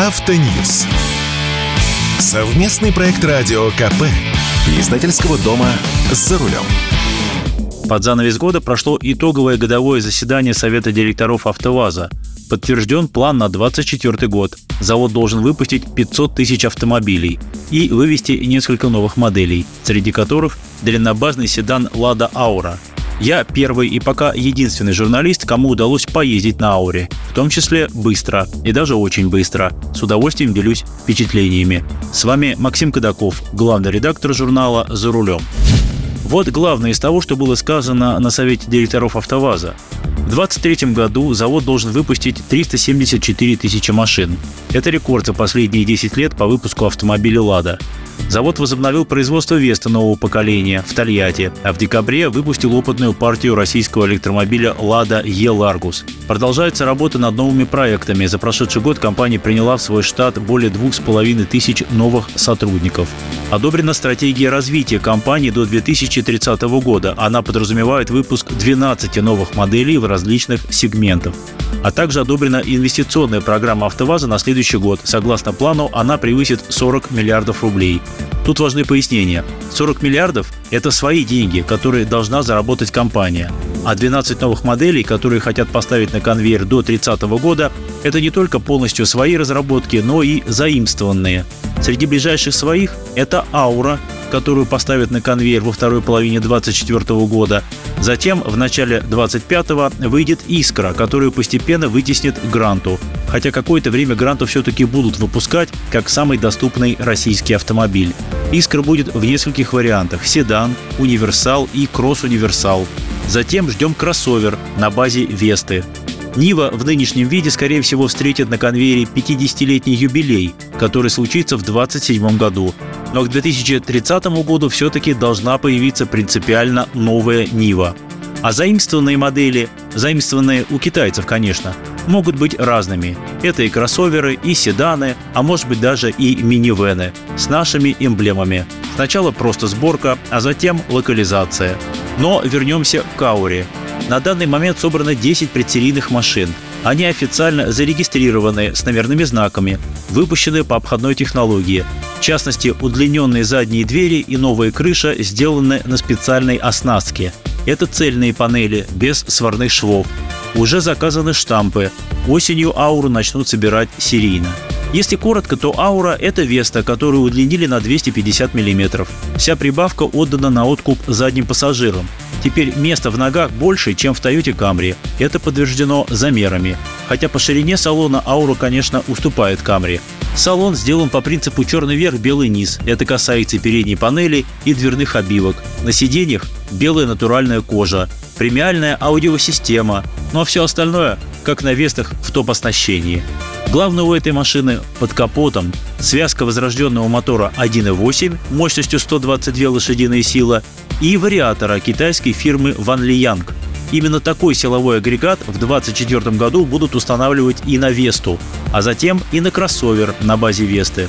Автоньюз. Совместный проект радио КП. Издательского дома «За рулем». Под занавес года прошло итоговое годовое заседание Совета директоров «АвтоВАЗа». Подтвержден план на 2024 год. Завод должен выпустить 500 тысяч автомобилей и вывести несколько новых моделей, среди которых длиннобазный седан «Лада Аура», я первый и пока единственный журналист, кому удалось поездить на Ауре, в том числе быстро и даже очень быстро. С удовольствием делюсь впечатлениями. С вами Максим Кадаков, главный редактор журнала «За рулем». Вот главное из того, что было сказано на совете директоров «АвтоВАЗа». В 2023 году завод должен выпустить 374 тысячи машин. Это рекорд за последние 10 лет по выпуску автомобиля «Лада». Завод возобновил производство Веста нового поколения в Тольятти, а в декабре выпустил опытную партию российского электромобиля «Лада Е Ларгус». Продолжается работа над новыми проектами. За прошедший год компания приняла в свой штат более двух с половиной тысяч новых сотрудников. Одобрена стратегия развития компании до 2030 года. Она подразумевает выпуск 12 новых моделей в различных сегментах. А также одобрена инвестиционная программа «АвтоВАЗа» на следующий год. Согласно плану, она превысит 40 миллиардов рублей. Тут важны пояснения. 40 миллиардов – это свои деньги, которые должна заработать компания. А 12 новых моделей, которые хотят поставить на конвейер до 30 года, это не только полностью свои разработки, но и заимствованные. Среди ближайших своих – это «Аура», которую поставят на конвейер во второй половине 2024 года. Затем в начале 2025 выйдет «Искра», которую постепенно вытеснит «Гранту». Хотя какое-то время «Гранту» все-таки будут выпускать как самый доступный российский автомобиль. «Искра» будет в нескольких вариантах – седан, универсал и кросс-универсал. Затем ждем кроссовер на базе «Весты». Нива в нынешнем виде, скорее всего, встретит на конвейере 50-летний юбилей, который случится в 2027 году. Но к 2030 году все-таки должна появиться принципиально новая Нива. А заимствованные модели, заимствованные у китайцев, конечно, могут быть разными. Это и кроссоверы, и седаны, а может быть даже и минивены с нашими эмблемами. Сначала просто сборка, а затем локализация. Но вернемся к Ауре. На данный момент собрано 10 предсерийных машин. Они официально зарегистрированы с номерными знаками, выпущены по обходной технологии. В частности, удлиненные задние двери и новая крыша сделаны на специальной оснастке. Это цельные панели, без сварных швов. Уже заказаны штампы. Осенью ауру начнут собирать серийно. Если коротко, то аура – это Веста, которую удлинили на 250 мм. Вся прибавка отдана на откуп задним пассажирам. Теперь места в ногах больше, чем в Toyota Camry. Это подтверждено замерами. Хотя по ширине салона Аура, конечно, уступает Camry. Салон сделан по принципу черный верх, белый низ. Это касается передней панели и дверных обивок. На сиденьях белая натуральная кожа, премиальная аудиосистема, ну а все остальное, как на Вестах в топ-оснащении. Главное у этой машины под капотом связка возрожденного мотора 1.8 мощностью 122 лошадиные силы и вариатора китайской фирмы Ван Лиянг. Именно такой силовой агрегат в 2024 году будут устанавливать и на Весту, а затем и на кроссовер на базе Весты.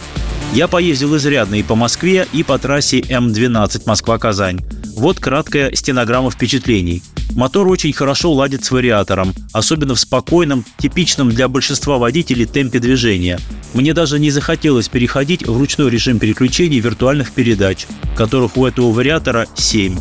Я поездил изрядно и по Москве, и по трассе М12 Москва-Казань. Вот краткая стенограмма впечатлений. Мотор очень хорошо ладит с вариатором, особенно в спокойном, типичном для большинства водителей темпе движения. Мне даже не захотелось переходить в ручной режим переключений виртуальных передач, которых у этого вариатора 7.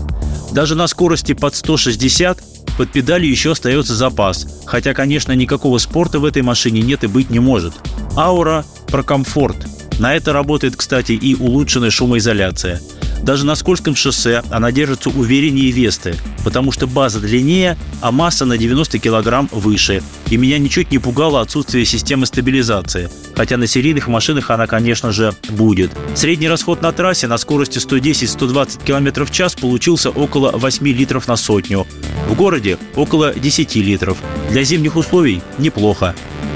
Даже на скорости под 160 под педалью еще остается запас, хотя, конечно, никакого спорта в этой машине нет и быть не может. Аура про комфорт. На это работает, кстати, и улучшенная шумоизоляция – даже на скользком шоссе она держится увереннее Весты, потому что база длиннее, а масса на 90 кг выше. И меня ничуть не пугало отсутствие системы стабилизации, хотя на серийных машинах она, конечно же, будет. Средний расход на трассе на скорости 110-120 км в час получился около 8 литров на сотню. В городе около 10 литров. Для зимних условий неплохо.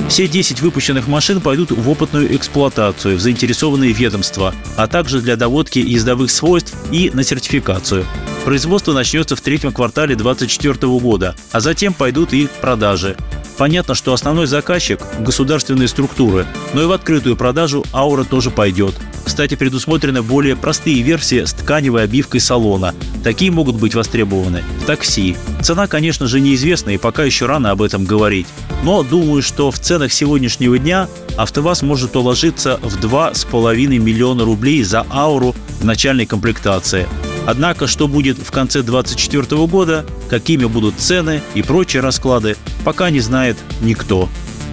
Все 10 выпущенных машин пойдут в опытную эксплуатацию в заинтересованные ведомства, а также для доводки ездовых свойств и на сертификацию. Производство начнется в третьем квартале 2024 года, а затем пойдут и продажи. Понятно, что основной заказчик – государственные структуры, но и в открытую продажу аура тоже пойдет. Кстати, предусмотрены более простые версии с тканевой обивкой салона. Такие могут быть востребованы в такси. Цена, конечно же, неизвестна и пока еще рано об этом говорить. Но думаю, что в ценах сегодняшнего дня АвтоВАЗ может уложиться в 2,5 миллиона рублей за ауру в начальной комплектации. Однако, что будет в конце 2024 года, какими будут цены и прочие расклады, пока не знает никто.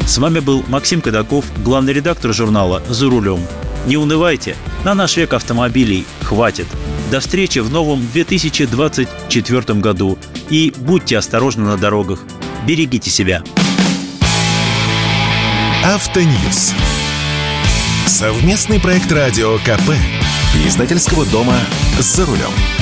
С вами был Максим Кадаков, главный редактор журнала «За рулем». Не унывайте, на наш век автомобилей хватит. До встречи в новом 2024 году и будьте осторожны на дорогах. Берегите себя. Автоньюз. Совместный проект радио КП. Издательского дома «За рулем».